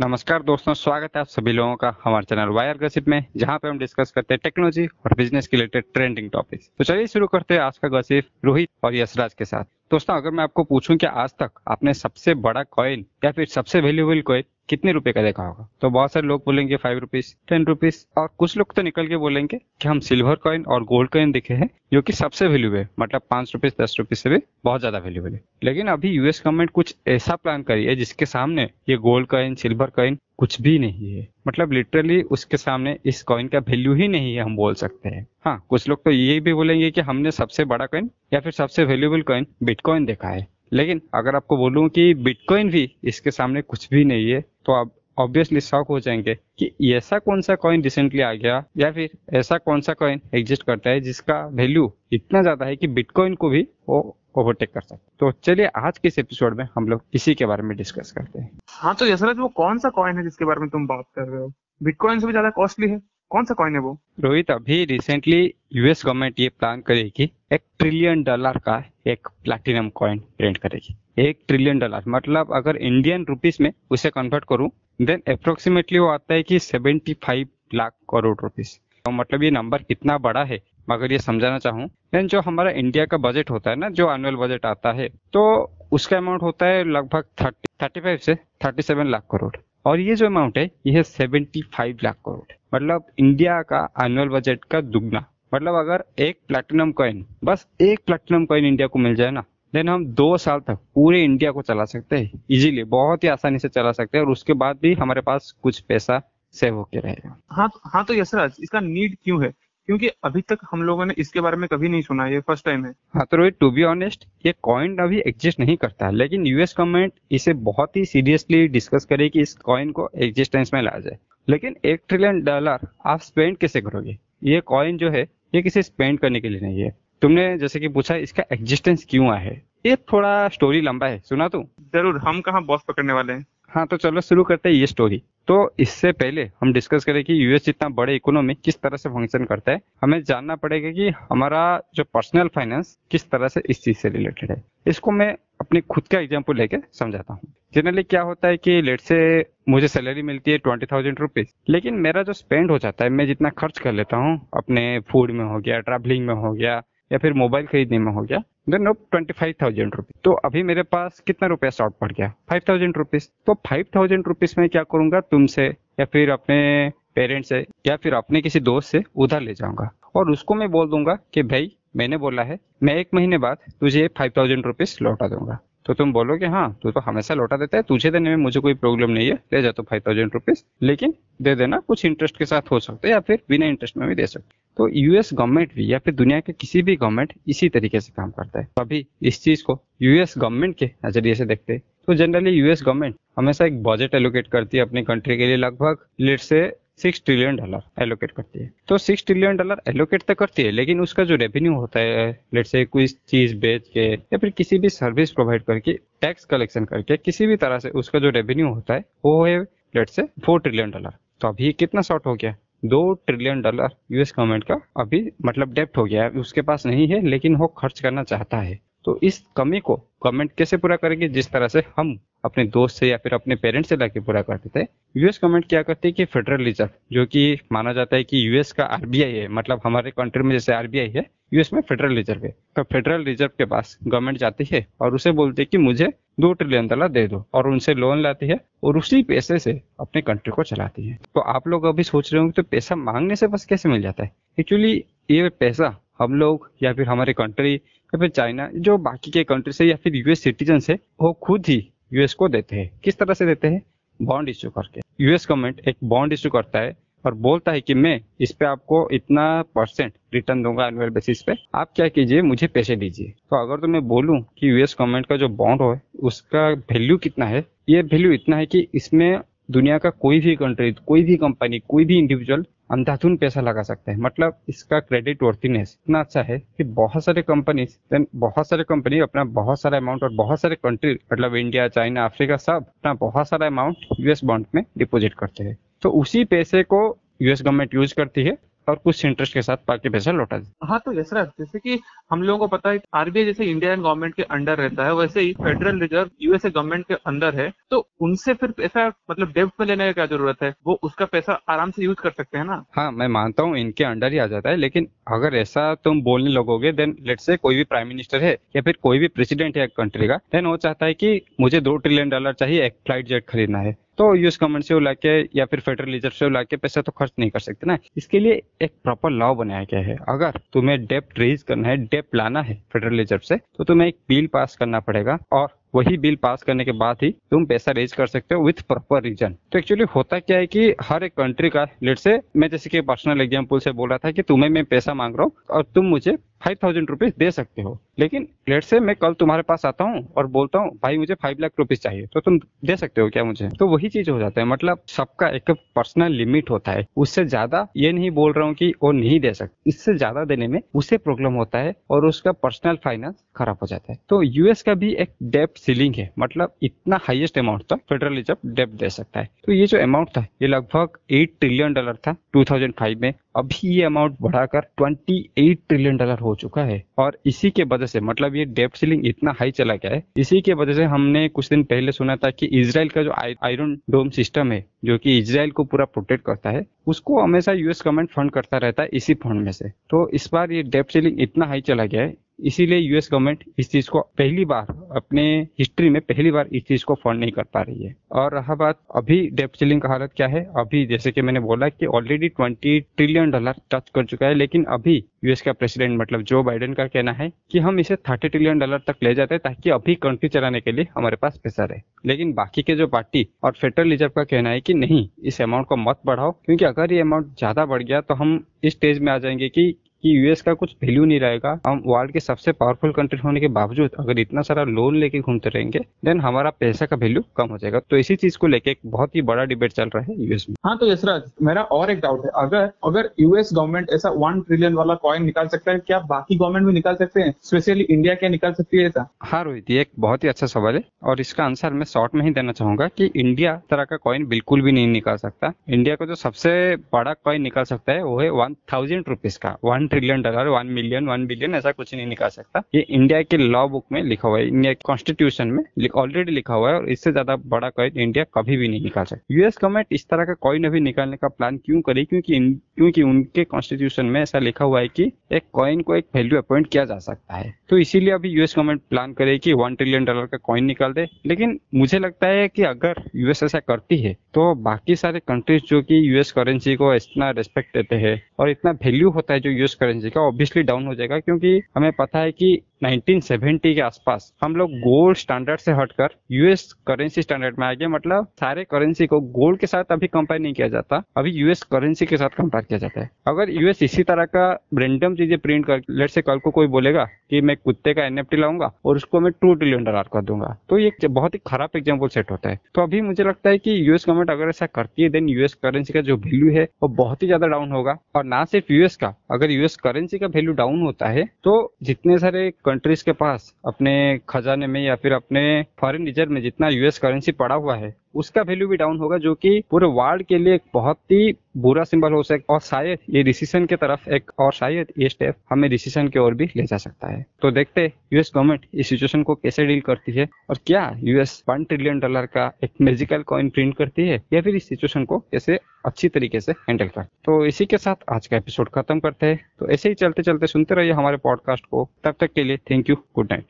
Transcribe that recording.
नमस्कार दोस्तों, स्वागत है आप सभी लोगों का हमारे चैनल वायर गसिप में, जहाँ पे हम डिस्कस करते हैं टेक्नोलॉजी और बिज़नेस के रिलेटेड ट्रेंडिंग टॉपिक्स तो चलिए शुरू करते हैं आज का गसिप रोहित और यशराज के साथ। दोस्तों, अगर मैं आपको पूछूँ कि आज तक आपने सबसे बड़ा कॉइन या फिर सबसे वैल्यूएबल कॉइन कितने रुपए का देखा होगा? तो बहुत सारे लोग बोलेंगे फाइव रुपीज़ टेन रुपीज़ और कुछ लोग तो निकल के बोलेंगे कि हम सिल्वर कॉइन और गोल्ड कॉइन देखे हैं, जो कि सबसे वैल्यू है। मतलब पाँच रुपीज़ दस रुपीज़ से भी बहुत ज़्यादा वैल्यूबल है। लेकिन अभी यूएस गवर्नमेंट कुछ ऐसा प्लान करी है, जिसके सामने ये गोल्ड कॉइन सिल्वर कॉइन कुछ भी नहीं है। मतलब लिटरली उसके सामने इस कॉइन का वैल्यू ही नहीं है, हम बोल सकते हैं। हाँ कुछ लोग तो ये भी बोलेंगे कि हमने सबसे बड़ा कॉइन या फिर सबसे वैल्यूबल कॉइन बिटकॉइन देखा है। लेकिन अगर आपको बोलूँ कि बिटकॉइन भी इसके सामने कुछ भी नहीं है तो आप ऑब्वियसली शॉक हो जाएँगे कि ऐसा कौन सा कॉइन रिसेंटली आ गया या फिर ऐसा कौन सा कॉइन एग्जिस्ट करता है जिसका वैल्यू इतना ज़्यादा है कि बिटकॉइन को भी वो ओवरटेक कर सकते तो चलिए आज के इस एपिसोड में हम लोग इसी के बारे में डिस्कस करते हैं। हाँ तो यशराज, वो कौन सा कॉइन है जिसके बारे में तुम बात कर रहे हो? बिटकॉइन से भी ज़्यादा कॉस्टली है। कौन सा कॉइन है वो? रोहित, अभी रिसेंटली यूएस गवर्नमेंट ये प्लान करेगी एक ट्रिलियन डॉलर का एक प्लैटिनम कॉइन प्रिंट करेगी एक ट्रिलियन डॉलर मतलब अगर इंडियन रुपीस में उसे कन्वर्ट करूँ देन अप्रोक्सीमेटली वो आता है कि 75 लाख करोड़ रुपीस तो मतलब ये नंबर कितना बड़ा है? अगर ये समझाना चाहूँ देन जो हमारा इंडिया का बजट होता है ना, जो एनुअल बजट आता है तो उसका अमाउंट होता है लगभग थर्टी थर्टी फाइव से थर्टी सेवन लाख करोड़ और ये जो अमाउंट है, ये है सेवेंटी फाइव लाख करोड़ मतलब इंडिया का एनुअल बजट का दुगना. मतलब अगर एक प्लेटिनम कॉइन बस एक प्लेटिनम कॉइन इंडिया को मिल जाए ना देन हम दो साल तक पूरे इंडिया को चला सकते हैं. इजीली बहुत ही आसानी से चला सकते हैं और उसके बाद भी हमारे पास कुछ पैसा सेव होके रहेगा. हाँ हाँ तो यशराज, इसका नीड क्यों है? क्योंकि अभी तक हम लोगों ने इसके बारे में कभी नहीं सुना ये फ़र्स्ट टाइम है। हाँ तो रोहित टू बी ऑनेस्ट ये कॉइन अभी एग्जिस्ट नहीं करता है लेकिन यूएस गवर्नमेंट इसे बहुत ही सीरियसली डिस्कस करे कि इस कॉइन को एग्जिस्टेंस में लाया जाए। लेकिन एक ट्रिलियन डॉलर आप स्पेंड कैसे करोगे? ये कॉइन जो है ये किसी स्पेंड करने के लिए नहीं है? तुमने जैसे कि पूछा इसका एग्जिस्टेंस क्यों है? ये थोड़ा स्टोरी लंबा है सुना तू? ज़रूर हम कहाँ बॉस पकड़ने वाले हैं? हाँ तो चलो शुरू करते हैं ये स्टोरी तो इससे पहले हम डिस्कस करें कि यूएस जितना बड़े इकोनॉमी किस तरह से फ़ंक्शन करता है। हमें जानना पड़ेगा कि हमारा जो पर्सनल फाइनेंस किस तरह से इस चीज़ से रिलेटेड है। इसको मैं अपने खुद का एग्ज़ाम्पल लेके समझाता हूँ। जनरली क्या होता है कि लेट से मुझे सैलरी मिलती है ट्वेंटी थाउज़ेंड रुपीज़ लेकिन मेरा जो स्पेंड हो जाता है, मैं जितना खर्च कर लेता हूँ, अपने फ़ूड में हो गया ट्रैवलिंग में हो गया, या फिर मोबाइल खरीदने में हो गया then no twenty five thousand rupees. तो अभी मेरे पास कितना रुपया शॉर्ट पड़ गया? Five thousand rupees. तो फाइव थाउज़ेंड रुपीज़ में क्या करूँगा? तुमसे या फिर अपने पेरेंट्स से या फिर अपने किसी दोस्त से उधार ले जाऊँगा। और उसको मैं बोल दूँगा कि भाई, मैंने बोला है, मैं एक महीने बाद तुझे फाइव थाउज़ेंड रुपीज़ लौटा दूँगा। तो तुम बोलोगे हाँ तू तो हमेशा लौटा देता है, तुझे देने में मुझे कोई प्रॉब्लम नहीं है, ले जा तो फाइव थाउज़ेंड रुपीज़, लेकिन दे देना, कुछ इंटरेस्ट के साथ हो सकता है या फिर बिना इंटरेस्ट में भी दे सकते। तो यूएस गवर्नमेंट भी या फिर दुनिया के किसी भी गवर्नमेंट इसी तरीके से काम करता है। तो अभी इस चीज़ को यूएस गवर्नमेंट के नज़रिए से देखते हैं। तो जनरली यूएस गवर्नमेंट हमेशा एक बजट एलोकेट करती है अपनी कंट्री के लिए लगभग लेट से सिक्स ट्रिलियन डॉलर एलोकेट करती है। तो सिक्स ट्रिलियन डॉलर एलोकेट तो करती है, लेकिन उसका जो रेवेन्यू होता है लेट से कोई चीज़ बेच के या फिर किसी भी सर्विस प्रोवाइड करके टैक्स कलेक्शन करके, किसी भी तरह से उसका जो रेवेन्यू होता है, वो है लेट से फोर ट्रिलियन डॉलर तो अभी कितना शॉर्ट हो गया? दो ट्रिलियन डॉलर यूएस गवर्नमेंट का अभी मतलब डेप्ट हो गया है, उसके पास नहीं है, लेकिन वो खर्च करना चाहता है। तो इस कमी को गवर्नमेंट कैसे पूरा करेगी? जिस तरह से हम अपने दोस्त से या फिर अपने पेरेंट्स से लाके पूरा करते थे। यूएस गवर्नमेंट क्या करती है कि फेडरल रिज़र्व जो कि माना जाता है कि यूएस का आरबीआई है मतलब हमारे कंट्री में जैसे आरबीआई है यूएस में फेडरल रिज़र्व है। तो फेडरल रिज़र्व के पास गवर्नमेंट जाती है और उसे बोलती है कि मुझे दो ट्रिलियन डॉलर दे दो और उनसे लोन लाती है और उसी पैसे से अपने कंट्री को चलाती है। तो आप लोग अभी सोच रहे होंगे तो पैसा मांगने से बस कैसे मिल जाता है? एक्चुअली ये पैसा हम लोग या फिर हमारे कंट्री या फिर चाइना जो बाकी के कंट्री से या फिर यूएस सिटीजन है, वो खुद ही यूएस को देते हैं। किस तरह से देते हैं? बॉन्ड इश्यू करके। यूएस गवर्नमेंट एक बॉन्ड इश्यू करता है और बोलता है कि मैं इस पे आपको इतना परसेंट रिटर्न दूँगा एनुअल बेसिस पे। आप क्या कीजिए? मुझे पैसे दीजिए। तो अगर तो मैं बोलूँ कि यूएस गवर्नमेंट का जो बॉन्ड हो, उसका वैल्यू कितना है? ये वैल्यू इतना है कि इसमें दुनिया का कोई भी कंट्री कोई भी कंपनी कोई भी इंडिविजुअल अंधाधुन पैसा लगा सकता है। मतलब इसका क्रेडिट वर्थिनेस इतना अच्छा है कि बहुत सारे कंपनी देन बहुत सारे कंपनी अपना बहुत सारा अमाउंट और बहुत सारे कंट्री मतलब इंडिया चाइना अफ्रीका सब अपना बहुत सारा अमाउंट यूएस बॉन्ड में डिपोजिट करते हैं। तो उसी पैसे को यूएस गवर्नमेंट यूज़ करती है। और कुछ इंटरेस्ट के साथ बाकी पैसा लौटा दे। हाँ तो यस जैसे कि हम लोगों को पता है आरबीआई जैसे इंडियन गवर्नमेंट के अंडर रहता है वैसे ही फेडरल रिज़र्व यूएसए गवर्नमेंट के अंदर है। तो उनसे फिर पैसा मतलब डेब्ट में लेने का क्या ज़रूरत है? वो उसका पैसा आराम से यूज़ कर सकते हैं ना? हाँ मैं मानता हूँ इनके अंडर ही आ जाता है लेकिन अगर ऐसा तुम बोलने लगोगे देन लेट से कोई भी प्राइम मिनिस्टर है या फिर कोई भी प्रेसिडेंट है कंट्री का देन वो चाहता है की मुझे दो ट्रिलियन डॉलर चाहिए एक फ़्लाइट जेट खरीदना है। तो यूएस गवर्नमेंट से वो लाके या फिर फेडरल रिज़र्व से लाके पैसा तो खर्च नहीं कर सकते ना। इसके लिए एक प्रॉपर लॉ बनाया गया है। अगर तुम्हें डेप्ट रेज करना है डेप्ट लाना है फेडरल रिज़र्व से तो तुम्हें एक बिल पास करना पड़ेगा और वही बिल पास करने के बाद ही तुम पैसा रेज कर सकते हो विथ प्रॉपर रीजन। तो एक्चुअली होता क्या है कि हर एक कंट्री का लेट से मैं जैसे कि पर्सनल एग्ज़ाम्पल से बोल रहा था कि तुम्हें मैं पैसा मांग रहा हूँ और तुम मुझे फाइव थाउज़ेंड रुपीज़ दे सकते हो। लेकिन लेट से मैं कल तुम्हारे पास आता हूँ और बोलता हूँ, भाई, मुझे फाइव लाख रुपीज़ चाहिए। तो तुम दे सकते हो क्या मुझे? तो वही चीज़ हो जाता है। मतलब सबका एक पर्सनल लिमिट होता है। उससे ज़्यादा ये नहीं बोल रहा हूँ कि वो नहीं दे सकते। इससे ज़्यादा देने में उसे प्रॉब्लम होता है और उसका पर्सनल फाइनेंस खराब हो जाता है। तो यूएस का भी एक डेप सीलिंग है। मतलब इतना हाइएस्ट अमाउंट तक फेडरल रिज़र्व डेप दे सकता है। तो ये जो अमाउंट था, ये लगभग एट ट्रिलियन डॉलर था 2005 में। अभी ये अमाउंट बढ़ाकर 28 ट्रिलियन डॉलर हो चुका है। और इसी के वजह से मतलब ये डेप्ट सीलिंग इतना हाई चला गया है, इसी के वजह से हमने कुछ दिन पहले सुना था कि इसराइल का जो आयरन डोम सिस्टम है, जो कि इसराइल को पूरा प्रोटेक्ट करता है, उसको हमेशा यूएस गवर्नमेंट फंड करता रहता है इसी फंड में से। तो इस बार ये डेप्ट सीलिंग इतना हाई चला गया है, इसीलिए यूएस गवर्नमेंट इस चीज़ को पहली बार अपने हिस्ट्री में पहली बार इस चीज़ को फंड नहीं कर पा रही है। और रहा बात, अभी डेप्ट सीलिंग का हालत क्या है? अभी जैसे कि मैंने बोला कि already twenty trillion dollar touch कर चुका है, लेकिन अभी यूएस का प्रेसिडेंट मतलब जो बाइडेन का कहना है कि हम इसे थर्टी ट्रिलियन डॉलर तक ले जाते हैं ताकि अभी कंट्री चलाने के लिए हमारे पास पैसा रहे। लेकिन बाकी के जो पार्टी और फेडरल रिज़र्व का कहना है कि नहीं, इस अमाउंट को मत बढ़ाओ, क्योंकि अगर ये अमाउंट ज़्यादा बढ़ गया तो हम इस स्टेज में आ जाएँगे कि कि यूएस का कुछ वैल्यू नहीं रहेगा। हम वर्ल्ड के सबसे पावरफुल कंट्री होने के बावजूद अगर इतना सारा लोन लेके घूमते रहेंगे देन हमारा पैसा का वैल्यू कम हो जाएगा। तो इसी चीज़ को लेके एक बहुत ही बड़ा डिबेट चल रहा है यूएस में। हाँ तो यशराज मेरा और एक डाउट है। अगर अगर यूएस गवर्नमेंट ऐसा वन ट्रिलियन वाला कॉइन निकाल सकता है क्या बाकी गवर्नमेंट भी निकाल सकते हैं? स्पेशली इंडिया क्या निकाल सकती है ऐसा? हाँ रोहित ये एक बहुत ही अच्छा सवाल है और इसका आंसर मैं शॉर्ट में ही देना चाहूँगा कि इंडिया तरह का कॉइन बिल्कुल भी नहीं निकाल सकता। इंडिया का जो सबसे बड़ा कॉइन निकाल सकता है वो है वन थाउज़ेंड रुपीज़ का one trillion dollar one million one billion ऐसा कुछ नहीं निकाल सकता। ये इंडिया के लॉ बुक में लिखा हुआ है। इंडिया के कॉन्स्टिट्यूशन में ऑलरेडी लिखा हुआ है और इससे ज़्यादा बड़ा कॉइन इंडिया कभी भी नहीं निकाल सकता। यूएस गवर्नमेंट इस तरह का कॉइन अभी निकालने का प्लान क्यों करे? क्योंकि क्योंकि उनके कॉन्स्टिट्यूशन में ऐसा लिखा हुआ है कि एक कॉइन को एक वैल्यू अपॉइंट किया जा सकता है। तो इसीलिए अभी यूएस गवर्नमेंट प्लान करे कि वन ट्रिलियन डॉलर का कॉइन निकाल दे। लेकिन मुझे लगता है कि अगर यूएस ऐसा करती है तो बाकी सारे कंट्रीज़ जो कि यूएस करेंसी को इतना रेस्पेक्ट देते हैं और इतना वैल्यू होता है जो यूएस करेंसी का ऑब्वियसली डाउन हो जाएगा। क्योंकि हमें पता है कि 1970 के आसपास हम लोग गोल्ड स्टैंडर्ड से हटकर यूएस करेंसी स्टैंडर्ड में आ गए। मतलब सारे करेंसी को गोल्ड के साथ अभी कंपेयर नहीं किया जाता। अभी यूएस करेंसी के साथ कंपेयर किया जाता है। अगर यूएस इसी तरह का रेंडम चीज़ें प्रिंट कर लेट से कल को कोई बोलेगा कि मैं कुत्ते का एनएफटी लाऊँगा और उसको मैं टू ट्रिलियन डॉलर कर दूँगा। तो ये बहुत ही खराब एग्ज़ाम्पल सेट होता है। तो अभी मुझे लगता है कि यूएस गवर्नमेंट अगर ऐसा करती है देन यूएस करेंसी का जो वैल्यू है, वो बहुत ही ज़्यादा डाउन होगा। और ना सिर्फ़ यूएस का, अगर यूएस करेंसी का वैल्यू डाउन होता है तो जितने सारे कंट्रीज़ के पास, अपने खजाने में या फिर अपने फॉरेन रिज़र्व में जितना यूएस करेंसी पड़ा हुआ है उसका वैल्यू भी डाउन होगा, जो कि पूरे वर्ल्ड के लिए एक बहुत ही बुरा सिंबल हो सकता और शायद ये रिसीशन के तरफ़ एक, और शायद ये स्टेप हमें रिसीशन की ओर भी ले जा सकता है। तो देखते हैं यूएस गवर्नमेंट इस सिचुएशन को कैसे डील करती है, और क्या यूएस वन ट्रिलियन डॉलर का एक मेजिकल कॉइन प्रिंट करती है, या फिर इस सिचुएशन को कैसे अच्छी तरीके से हैंडल कर तो इसी के साथ आज का एपिसोड खत्म करते हैं। तो ऐसे ही चलते चलते सुनते रहिए हमारे पॉडकास्ट को। तब तक के लिए थैंक यू गुड नाइट